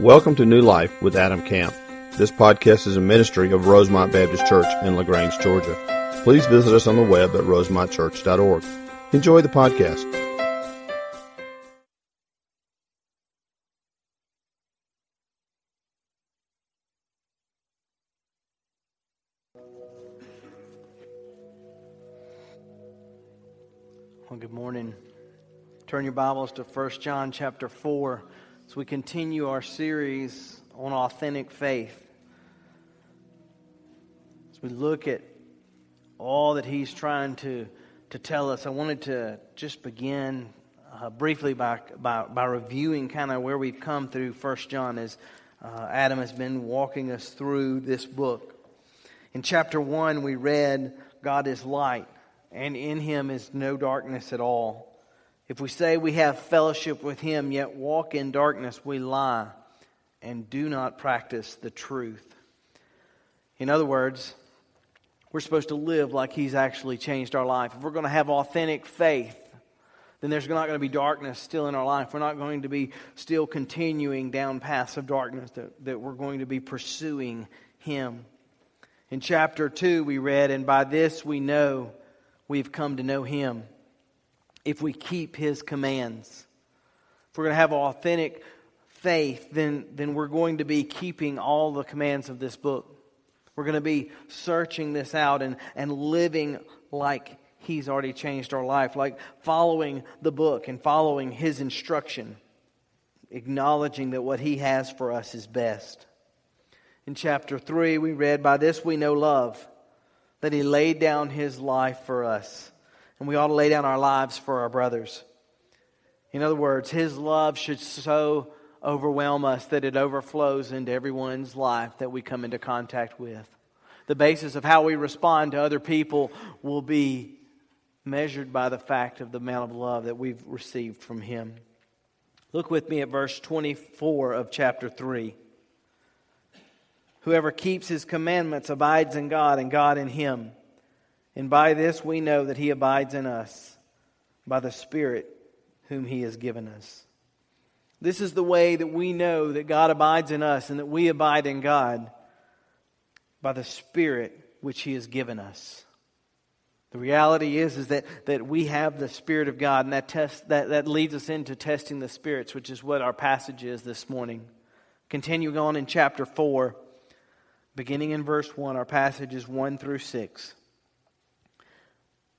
Welcome to New Life with Adam Camp. This podcast is a ministry of Rosemont Baptist Church in LaGrange, Georgia. Please visit us on the web at rosemontchurch.org. Enjoy the podcast. Well, good morning. Turn your Bibles to 1 John chapter 4 as we continue our series on authentic faith. As we look at all that he's trying to, to tell us, I wanted to just begin uh, briefly by, by, by reviewing kind of where we've come through 1 John as uh, Adam has been walking us through this book. In chapter 1, we read, God is light, and in him is no darkness at all. If we say we have fellowship with him, yet walk in darkness, we lie and do not practice the truth. In other words, we're supposed to live like he's actually changed our life. If we're going to have authentic faith, then there's not going to be darkness still in our life. We're not going to be still continuing down paths of darkness, that, that we're going to be pursuing him. In chapter 2, we read, And by this we know we've come to know him if we keep his commands. If we're going to have authentic faith, then, then we're going to be keeping all the commands of this book. We're going to be searching this out and, and living like he's already changed our life, like following the book and following his instruction, acknowledging that what he has for us is best. In chapter 3, we read, By this we know love, that he laid down his life for us and we ought to lay down our lives for our brothers. In other words, His love should so overwhelm us that it overflows into everyone's life that we come into contact with. The basis of how we respond to other people will be measured by the fact of the amount of love that we've received from Him. Look with me at verse 24 of chapter 3. Whoever keeps His commandments abides in God, and God in Him. And by this we know that he abides in us, by the Spirit whom he has given us. This is the way that we know that God abides in us and that we abide in God, by the Spirit which he has given us. The reality is, is that, that we have the Spirit of God, and that, test, that, that leads us into testing the spirits, which is what our passage is this morning. Continuing on in chapter 4, beginning in verse 1, our passage is 1 through 6.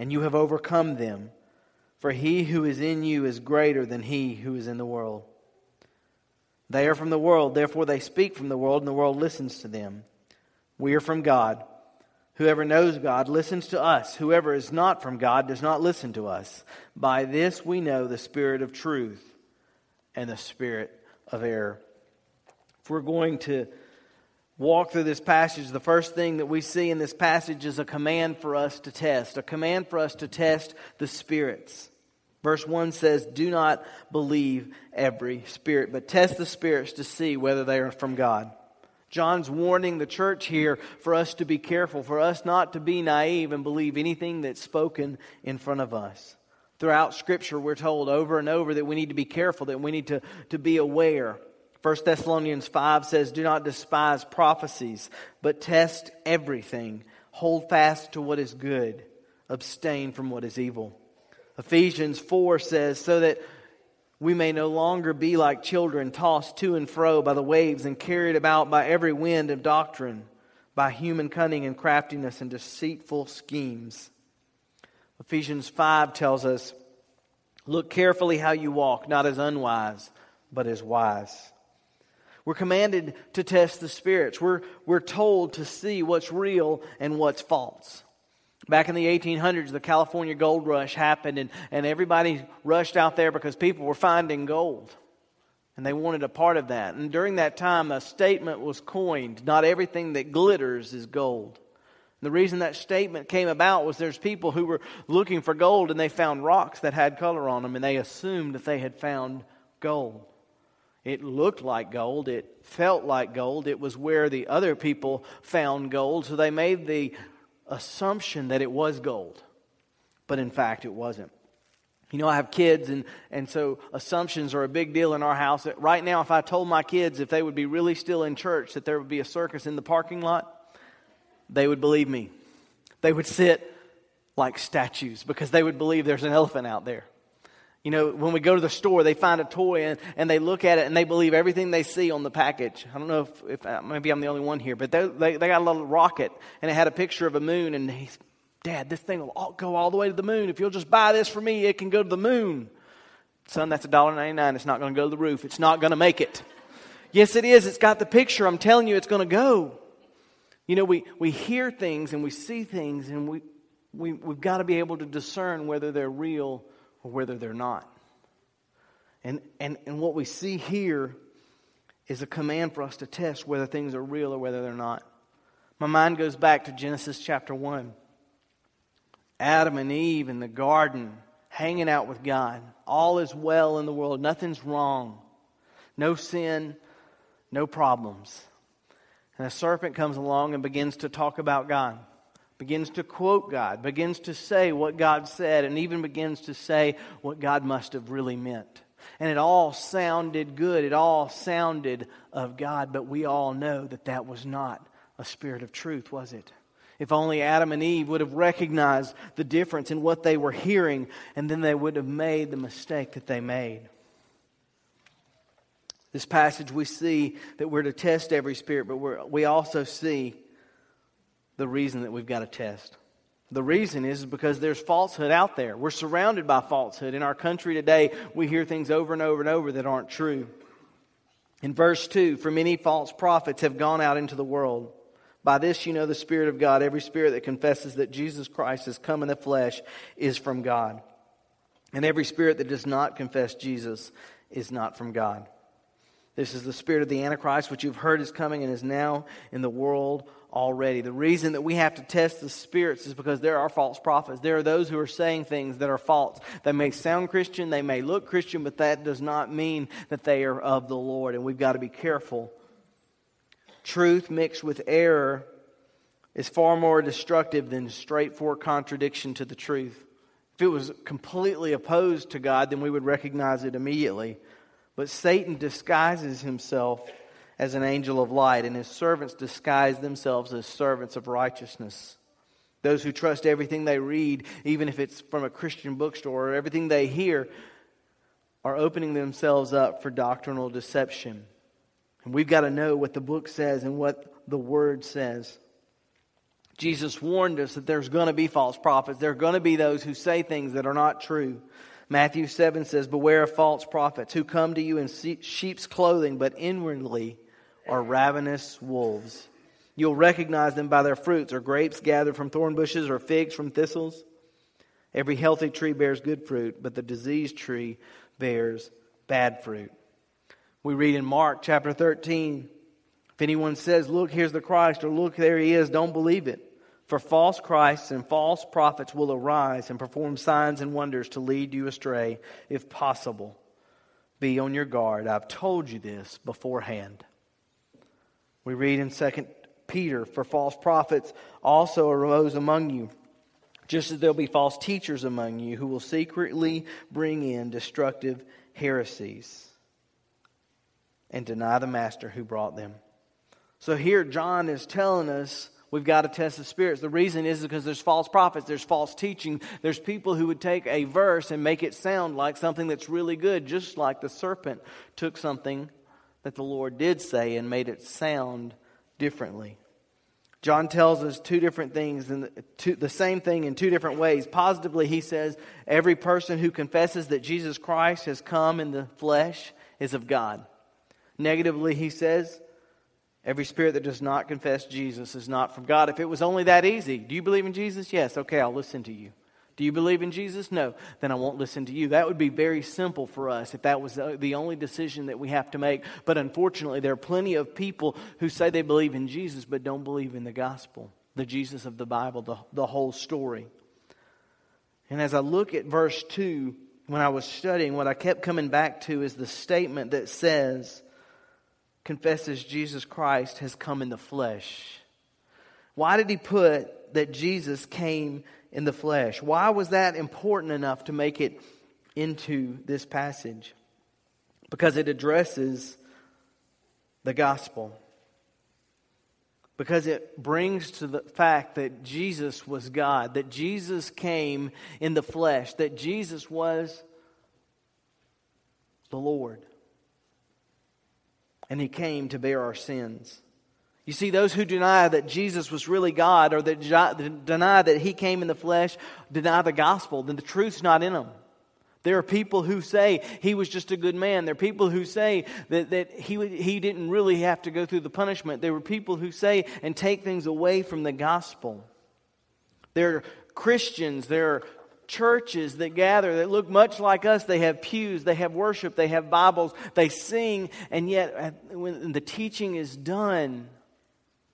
and you have overcome them. For he who is in you is greater than he who is in the world. They are from the world, therefore they speak from the world, and the world listens to them. We are from God. Whoever knows God listens to us. Whoever is not from God does not listen to us. By this we know the spirit of truth and the spirit of error. If we're going to walk through this passage, the first thing that we see in this passage is a command for us to test, a command for us to test the spirits. Verse 1 says, Do not believe every spirit, but test the spirits to see whether they are from God. John's warning the church here for us to be careful, for us not to be naive and believe anything that's spoken in front of us. Throughout Scripture, we're told over and over that we need to be careful, that we need to, to be aware 1 Thessalonians 5 says, Do not despise prophecies, but test everything. Hold fast to what is good, abstain from what is evil. Ephesians 4 says, So that we may no longer be like children, tossed to and fro by the waves and carried about by every wind of doctrine, by human cunning and craftiness and deceitful schemes. Ephesians 5 tells us, Look carefully how you walk, not as unwise, but as wise we're commanded to test the spirits. We're, we're told to see what's real and what's false. Back in the 1800s, the California gold rush happened, and, and everybody rushed out there because people were finding gold. And they wanted a part of that. And during that time, a statement was coined not everything that glitters is gold. The reason that statement came about was there's people who were looking for gold and they found rocks that had color on them and they assumed that they had found gold. It looked like gold, it felt like gold, it was where the other people found gold, so they made the assumption that it was gold. But in fact, it wasn't. You know, I have kids, and, and so assumptions are a big deal in our house. Right now, if I told my kids if they would be really still in church that there would be a circus in the parking lot, they would believe me. They would sit like statues because they would believe there's an elephant out there. You know, when we go to the store, they find a toy and, and they look at it and they believe everything they see on the package. I don't know if, if uh, maybe I'm the only one here, but they, they, they, got a little rocket and it had a picture of a moon. And he's, Dad, this thing will all, go all the way to the moon. If you'll just buy this for me, it can go to the moon. Son, that's $1.99. It's not going to go to the roof. It's not going to make it. Yes, it is. It's got the picture. I'm telling you, it's going to go. You know, we, we hear things and we see things, and we, we, we've got to be able to discern whether they're real or whether they're not. And, and, and what we see here is a command for us to test whether things are real or whether they're not. My mind goes back to Genesis chapter 1. Adam and Eve in the garden, hanging out with God. All is well in the world, nothing's wrong, no sin, no problems. And a serpent comes along and begins to talk about God, begins to quote God, begins to say what God said, and even begins to say what God must have really meant. And it all sounded good. It all sounded of God, but we all know that that was not a spirit of truth, was it? If only Adam and Eve would have recognized the difference in what they were hearing, and then they would have made the mistake that they made. This passage, we see that we're to test every spirit, but we also see the reason that we've got to test. The reason is because there's falsehood out there. We're surrounded by falsehood. In our country today, we hear things over and over and over that aren't true. In verse 2, for many false prophets have gone out into the world. By this you know the Spirit of God. Every spirit that confesses that Jesus Christ has come in the flesh is from God. And every spirit that does not confess Jesus is not from God. This is the spirit of the Antichrist, which you've heard is coming and is now in the world already. The reason that we have to test the spirits is because there are false prophets. There are those who are saying things that are false. They may sound Christian, they may look Christian, but that does not mean that they are of the Lord, and we've got to be careful. Truth mixed with error is far more destructive than straightforward contradiction to the truth. If it was completely opposed to God, then we would recognize it immediately. But Satan disguises himself as an angel of light, and his servants disguise themselves as servants of righteousness. Those who trust everything they read, even if it's from a Christian bookstore, or everything they hear, are opening themselves up for doctrinal deception. And we've got to know what the book says and what the word says. Jesus warned us that there's going to be false prophets. There are going to be those who say things that are not true. Matthew 7 says, Beware of false prophets who come to you in sheep's clothing, but inwardly are ravenous wolves. You'll recognize them by their fruits. Are grapes gathered from thorn bushes or figs from thistles? Every healthy tree bears good fruit, but the diseased tree bears bad fruit. We read in Mark chapter 13 if anyone says, Look, here's the Christ, or Look, there he is, don't believe it. For false Christs and false prophets will arise and perform signs and wonders to lead you astray, if possible. Be on your guard. I've told you this beforehand. We read in 2 Peter, For false prophets also arose among you, just as there'll be false teachers among you who will secretly bring in destructive heresies and deny the master who brought them. So here, John is telling us We've got to test the spirits. The reason is because there's false prophets, there's false teaching, there's people who would take a verse and make it sound like something that's really good, just like the serpent took something that the Lord did say and made it sound differently. John tells us two different things, and the, the same thing in two different ways. Positively, he says, Every person who confesses that Jesus Christ has come in the flesh is of God. Negatively, he says, Every spirit that does not confess Jesus is not from God. If it was only that easy, do you believe in Jesus? Yes, okay, I'll listen to you. Do you believe in Jesus? No. Then I won't listen to you. That would be very simple for us if that was the only decision that we have to make. But unfortunately, there are plenty of people who say they believe in Jesus but don't believe in the gospel, the Jesus of the Bible, the, the whole story. And as I look at verse 2, when I was studying, what I kept coming back to is the statement that says, confesses Jesus Christ has come in the flesh. Why did he put that Jesus came in the flesh. Why was that important enough to make it into this passage? Because it addresses the gospel. Because it brings to the fact that Jesus was God, that Jesus came in the flesh, that Jesus was the Lord. And he came to bear our sins. You see, those who deny that Jesus was really God or that deny that he came in the flesh deny the gospel, then the truth's not in them. There are people who say he was just a good man. There are people who say that, that he, he didn't really have to go through the punishment. There were people who say and take things away from the gospel. There are Christians, there are churches that gather that look much like us. They have pews, they have worship, they have Bibles, they sing, and yet uh, when the teaching is done,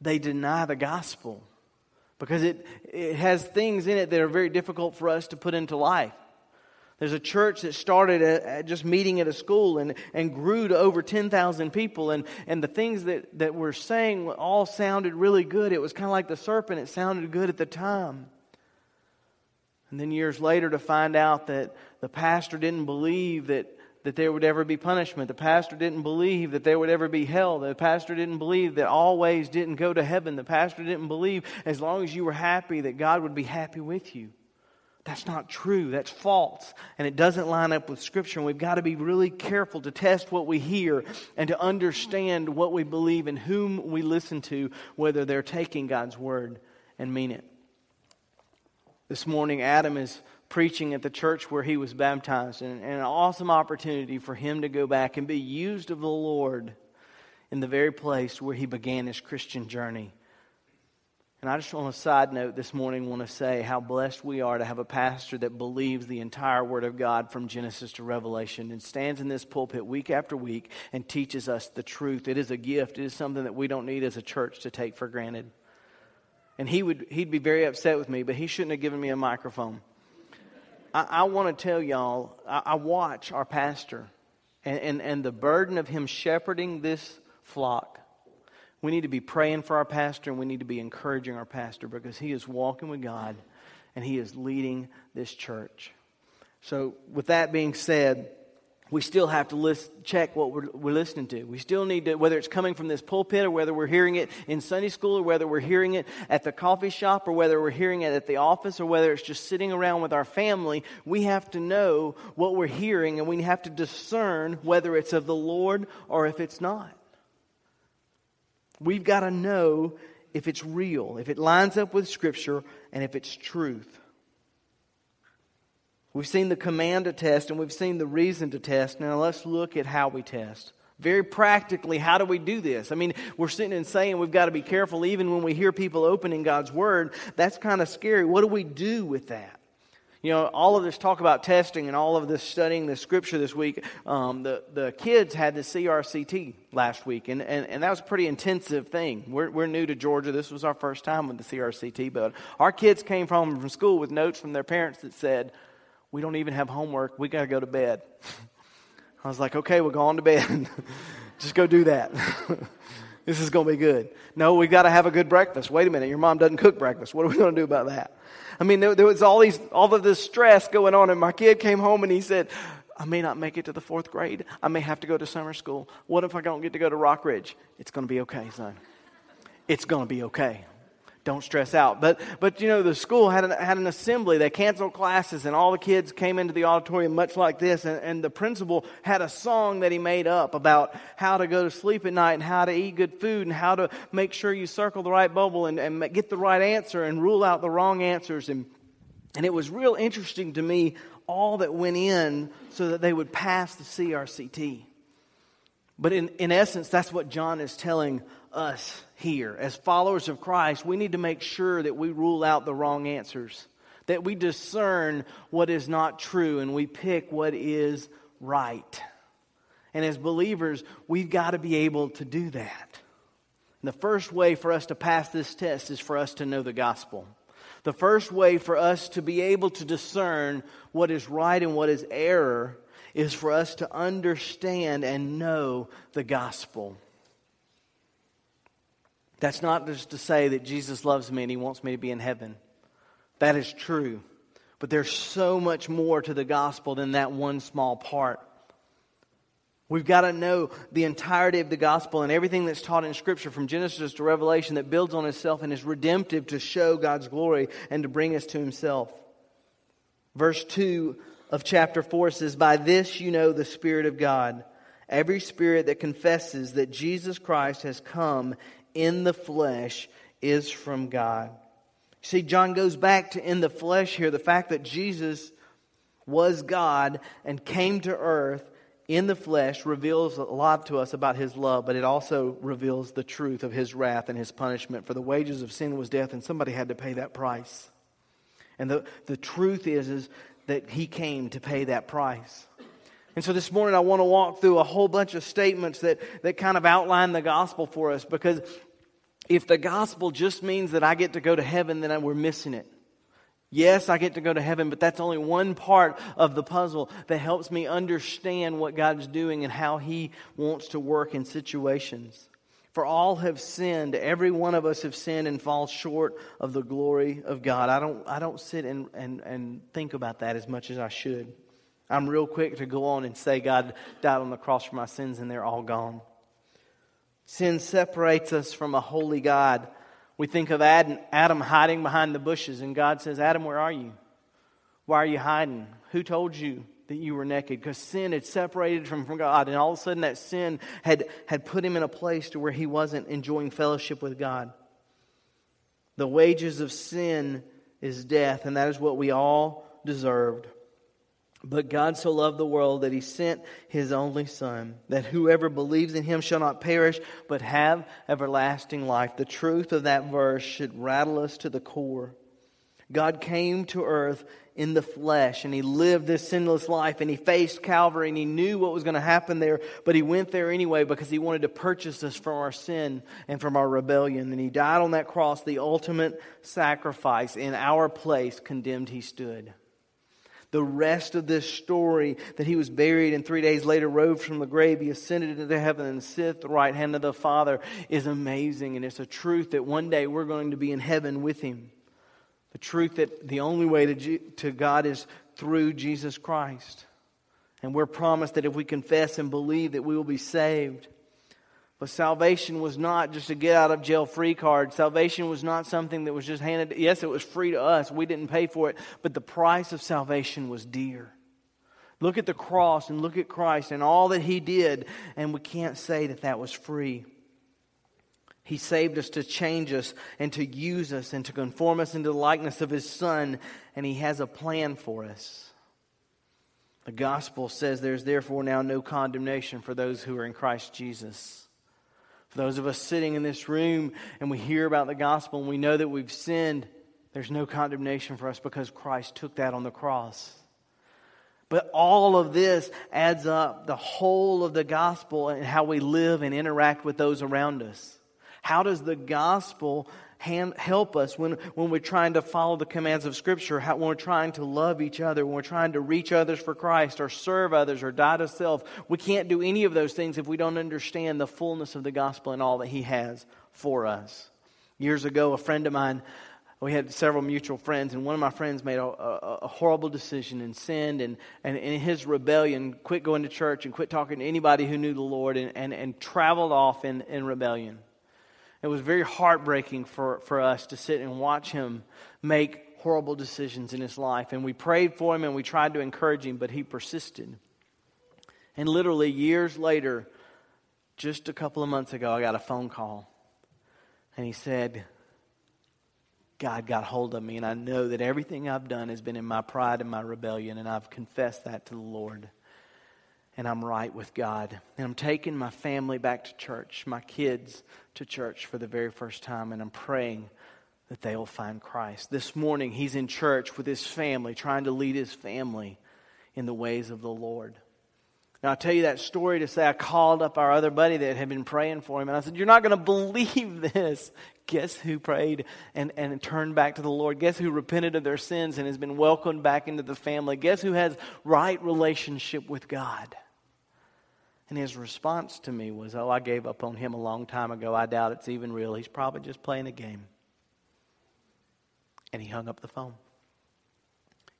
they deny the gospel because it, it has things in it that are very difficult for us to put into life. There's a church that started at, just meeting at a school and, and grew to over 10,000 people. And, and the things that, that we're saying all sounded really good. It was kind of like the serpent, it sounded good at the time. And then years later to find out that the pastor didn't believe that that there would ever be punishment. The pastor didn't believe that there would ever be hell. The pastor didn't believe that all ways didn't go to heaven. The pastor didn't believe as long as you were happy that God would be happy with you. That's not true. That's false. And it doesn't line up with Scripture. And we've got to be really careful to test what we hear and to understand what we believe and whom we listen to, whether they're taking God's word and mean it. This morning, Adam is preaching at the church where he was baptized, and, and, an awesome opportunity for him to go back and be used of the Lord in the very place where he began his Christian journey. And I just on a side note this morning want to say how blessed we are to have a pastor that believes the entire Word of God from Genesis to Revelation and stands in this pulpit week after week and teaches us the truth. It is a gift. It is something that we don't need as a church to take for granted. And he would he'd be very upset with me, but he shouldn't have given me a microphone. I, I want to tell y'all, I, I, watch our pastor and, and, and the burden of him shepherding this flock. We need to be praying for our pastor and we need to be encouraging our pastor because he is walking with God and he is leading this church. So, with that being said, we still have to list, check what we're, we're, listening to. We still need to, whether it's coming from this pulpit or whether we're hearing it in Sunday school or whether we're hearing it at the coffee shop or whether we're hearing it at the office or whether it's just sitting around with our family, we have to know what we're hearing and we have to discern whether it's of the Lord or if it's not. We've got to know if it's real, if it lines up with Scripture, and if it's truth. We've seen the command to test and we've seen the reason to test. Now let's look at how we test. Very practically, how do we do this? I mean, we're sitting and saying we've got to be careful even when we hear people opening God's Word. That's kind of scary. What do we do with that? You know, all of this talk about testing and all of this studying the scripture this week, um, the, the kids had the CRCT last week, and, and, and that was a pretty intensive thing. We're, we're new to Georgia. This was our first time with the CRCT, but our kids came home from school with notes from their parents that said, we don't even have homework. We got to go to bed. I was like, okay, we'll go on to bed. Just go do that. this is going to be good. No, we've got to have a good breakfast. Wait a minute, your mom doesn't cook breakfast. What are we going to do about that? I mean, there, there, was all these, all of this stress going on, and my kid came home and he said, I may not make it to the fourth grade. I may have to go to summer school. What if I don't get to go to Rock Ridge? It's going to be okay, son. It's going to be okay don't stress out. But, but you know, the school had an, had an assembly. They canceled classes, and all the kids came into the auditorium much like this. And, and the principal had a song that he made up about how to go to sleep at night and how to eat good food and how to make sure you circle the right bubble and, and get the right answer and rule out the wrong answers. And, and it was real interesting to me all that went in so that they would pass the CRCT. But in, in essence, that's what John is telling us here. As followers of Christ, we need to make sure that we rule out the wrong answers, that we discern what is not true and we pick what is right. And as believers, we've got to be able to do that. And the first way for us to pass this test is for us to know the gospel. The first way for us to be able to discern what is right and what is error is for us to understand and know the gospel. That's not just to say that Jesus loves me and he wants me to be in heaven. That is true. But there's so much more to the gospel than that one small part. We've got to know the entirety of the gospel and everything that's taught in Scripture from Genesis to Revelation that builds on itself and is redemptive to show God's glory and to bring us to Himself. Verse 2 of chapter 4 says, By this you know the Spirit of God. Every spirit that confesses that Jesus Christ has come in the flesh is from God. See, John goes back to in the flesh here, the fact that Jesus was God and came to earth in the flesh reveals a lot to us about his love, but it also reveals the truth of his wrath and his punishment. For the wages of sin was death, and somebody had to pay that price. And the, the truth is, is that he came to pay that price. And so this morning I want to walk through a whole bunch of statements that, that kind of outline the gospel for us because if the gospel just means that I get to go to heaven, then I, we're missing it. Yes, I get to go to heaven, but that's only one part of the puzzle that helps me understand what God's doing and how He wants to work in situations. For all have sinned, every one of us have sinned and fall short of the glory of God. I don't, I don't sit and, and, and think about that as much as I should. I'm real quick to go on and say God died on the cross for my sins and they're all gone. Sin separates us from a holy God. We think of Adam hiding behind the bushes, and God says, Adam, where are you? Why are you hiding? Who told you that you were naked? Because sin had separated him from God, and all of a sudden that sin had, had put him in a place to where he wasn't enjoying fellowship with God. The wages of sin is death, and that is what we all deserved. But God so loved the world that he sent his only Son, that whoever believes in him shall not perish, but have everlasting life. The truth of that verse should rattle us to the core. God came to earth in the flesh and he lived this sinless life and he faced Calvary and he knew what was going to happen there, but he went there anyway because he wanted to purchase us from our sin and from our rebellion. And he died on that cross, the ultimate sacrifice. In our place, condemned he stood the rest of this story that he was buried and three days later rose from the grave. He ascended into heaven and sits at the right hand of the Father is amazing. And it's a truth that one day we're going to be in heaven with him. The truth that the only way to, G- to God is through Jesus Christ. And we're promised that if we confess and believe that we will be saved. But salvation was not just a get out of jail free card. Salvation was not something that was just handed. Yes, it was free to us. We didn't pay for it. But the price of salvation was dear. Look at the cross and look at Christ and all that He did, and we can't say that that was free. He saved us to change us and to use us and to conform us into the likeness of His Son, and He has a plan for us. The gospel says there's therefore now no condemnation for those who are in Christ Jesus. Those of us sitting in this room and we hear about the gospel and we know that we've sinned, there's no condemnation for us because Christ took that on the cross. But all of this adds up the whole of the gospel and how we live and interact with those around us. How does the gospel hand, help us when, when we're trying to follow the commands of Scripture, how, when we're trying to love each other, when we're trying to reach others for Christ or serve others or die to self. We can't do any of those things if we don't understand the fullness of the gospel and all that He has for us. Years ago, a friend of mine, we had several mutual friends, and one of my friends made a, a, a horrible decision and sinned, and, and in his rebellion, quit going to church and quit talking to anybody who knew the Lord and, and, and traveled off in, in rebellion. It was very heartbreaking for, for us to sit and watch him make horrible decisions in his life. And we prayed for him and we tried to encourage him, but he persisted. And literally, years later, just a couple of months ago, I got a phone call. And he said, God got hold of me, and I know that everything I've done has been in my pride and my rebellion, and I've confessed that to the Lord and I'm right with God. And I'm taking my family back to church, my kids to church for the very first time, and I'm praying that they will find Christ. This morning, he's in church with his family, trying to lead his family in the ways of the Lord. Now, I'll tell you that story to say I called up our other buddy that had been praying for him, and I said, You're not going to believe this. Guess who prayed and, and turned back to the Lord? Guess who repented of their sins and has been welcomed back into the family? Guess who has right relationship with God? And his response to me was, Oh, I gave up on him a long time ago. I doubt it's even real. He's probably just playing a game. And he hung up the phone.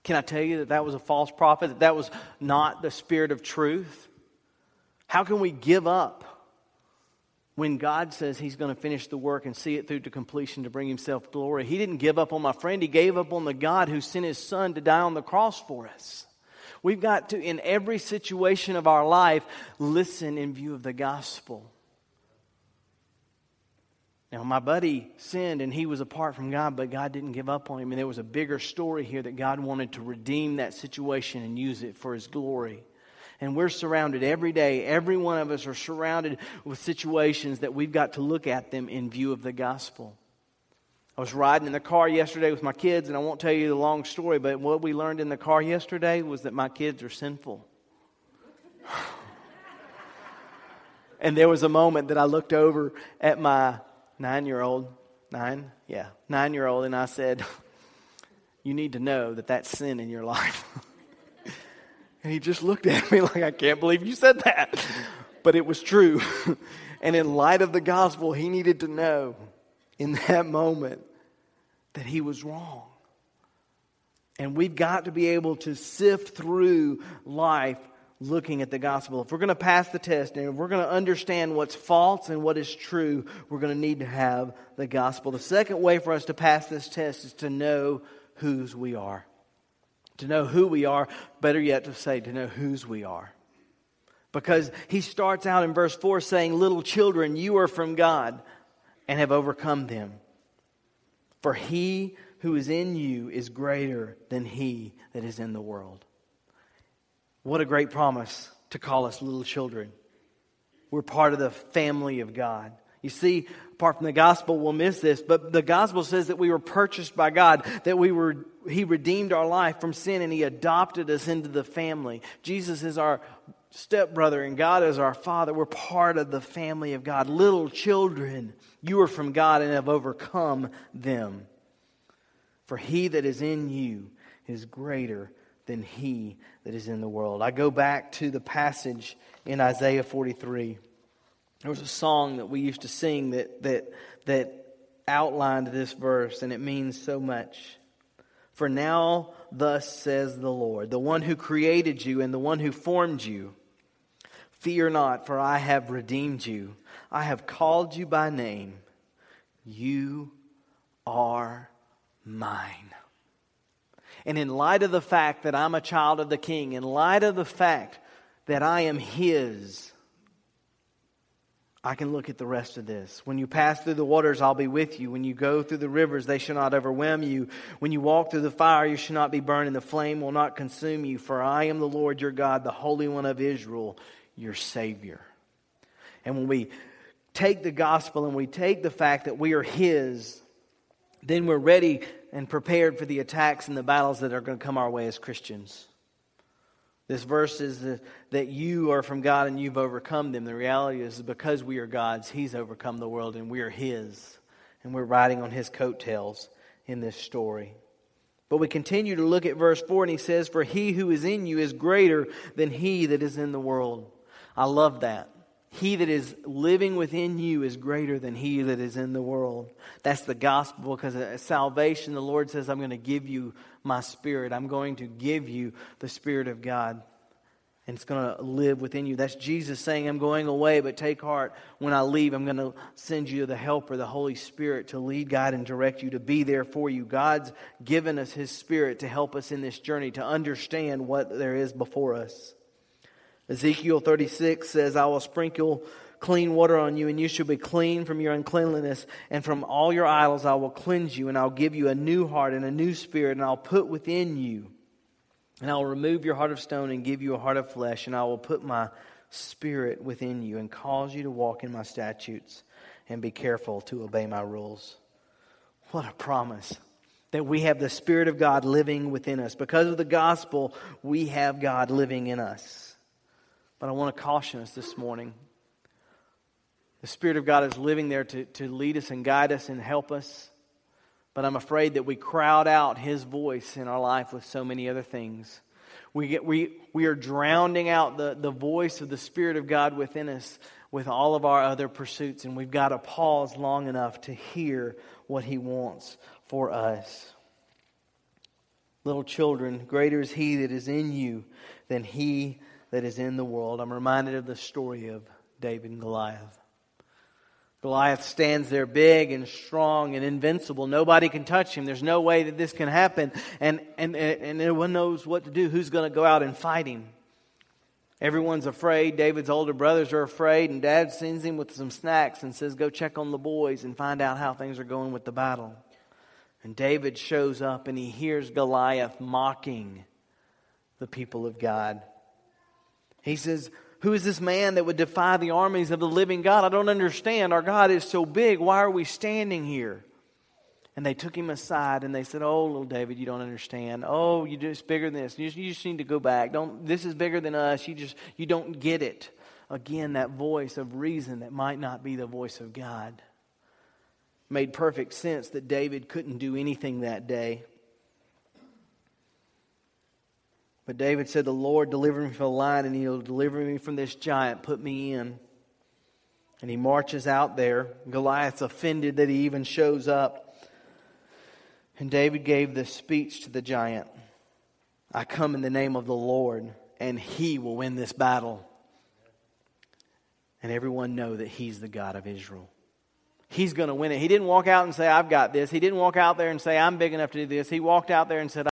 Can I tell you that that was a false prophet, that that was not the spirit of truth? How can we give up when God says He's going to finish the work and see it through to completion to bring Himself glory? He didn't give up on my friend, He gave up on the God who sent His Son to die on the cross for us. We've got to, in every situation of our life, listen in view of the gospel. Now, my buddy sinned and he was apart from God, but God didn't give up on him. And there was a bigger story here that God wanted to redeem that situation and use it for his glory. And we're surrounded every day, every one of us are surrounded with situations that we've got to look at them in view of the gospel. I was riding in the car yesterday with my kids, and I won't tell you the long story, but what we learned in the car yesterday was that my kids are sinful. and there was a moment that I looked over at my nine year old, nine, yeah, nine year old, and I said, You need to know that that's sin in your life. and he just looked at me like, I can't believe you said that. but it was true. and in light of the gospel, he needed to know in that moment that he was wrong. And we've got to be able to sift through life looking at the gospel. If we're going to pass the test and if we're going to understand what's false and what is true, we're going to need to have the gospel. The second way for us to pass this test is to know whose we are. To know who we are, better yet to say, to know whose we are. Because he starts out in verse 4 saying, Little children, you are from God and have overcome them. For he who is in you is greater than he that is in the world. What a great promise to call us little children. We're part of the family of God. You see, apart from the gospel, we'll miss this, but the gospel says that we were purchased by God, that we were, He redeemed our life from sin and He adopted us into the family. Jesus is our stepbrother and God is our Father. We're part of the family of God. Little children, you are from God and have overcome them. For He that is in you is greater than he that is in the world. I go back to the passage in Isaiah 43. There was a song that we used to sing that, that, that outlined this verse, and it means so much. For now, thus says the Lord, the one who created you and the one who formed you. Fear not, for I have redeemed you. I have called you by name. You are mine. And in light of the fact that I'm a child of the king, in light of the fact that I am his, I can look at the rest of this. When you pass through the waters, I'll be with you. When you go through the rivers, they shall not overwhelm you. When you walk through the fire, you shall not be burned, and the flame will not consume you. For I am the Lord your God, the Holy One of Israel, your Savior. And when we take the gospel and we take the fact that we are His, then we're ready and prepared for the attacks and the battles that are going to come our way as Christians. This verse is the, that you are from God and you've overcome them. The reality is because we are God's, He's overcome the world and we are His. And we're riding on His coattails in this story. But we continue to look at verse 4 and He says, For He who is in you is greater than He that is in the world. I love that. He that is living within you is greater than he that is in the world. That's the gospel because at uh, salvation, the Lord says, I'm going to give you my spirit. I'm going to give you the spirit of God. And it's going to live within you. That's Jesus saying, I'm going away, but take heart. When I leave, I'm going to send you the helper, the Holy Spirit, to lead, guide, and direct you, to be there for you. God's given us His Spirit to help us in this journey, to understand what there is before us. Ezekiel 36 says, I will sprinkle clean water on you, and you shall be clean from your uncleanliness, and from all your idols I will cleanse you, and I'll give you a new heart and a new spirit, and I'll put within you, and I will remove your heart of stone and give you a heart of flesh, and I will put my spirit within you, and cause you to walk in my statutes, and be careful to obey my rules. What a promise that we have the Spirit of God living within us. Because of the gospel, we have God living in us. But I want to caution us this morning. The Spirit of God is living there to, to lead us and guide us and help us. But I'm afraid that we crowd out His voice in our life with so many other things. We, get, we, we are drowning out the, the voice of the Spirit of God within us with all of our other pursuits, and we've got to pause long enough to hear what He wants for us. Little children, greater is He that is in you than He that is in the world. I'm reminded of the story of David and Goliath. Goliath stands there big and strong and invincible. Nobody can touch him. There's no way that this can happen. And, and, and everyone knows what to do. Who's going to go out and fight him? Everyone's afraid. David's older brothers are afraid. And dad sends him with some snacks and says, Go check on the boys and find out how things are going with the battle. And David shows up and he hears Goliath mocking the people of God. He says, who is this man that would defy the armies of the living God? I don't understand. Our God is so big. Why are we standing here? And they took him aside and they said, Oh, little David, you don't understand. Oh, you just bigger than this. You just, you just need to go back. Don't, this is bigger than us. You just you don't get it. Again, that voice of reason that might not be the voice of God. Made perfect sense that David couldn't do anything that day. But David said, The Lord deliver me from the lion, and he'll deliver me from this giant. Put me in. And he marches out there. Goliath's offended that he even shows up. And David gave this speech to the giant I come in the name of the Lord, and he will win this battle. And everyone know that he's the God of Israel. He's going to win it. He didn't walk out and say, I've got this. He didn't walk out there and say, I'm big enough to do this. He walked out there and said,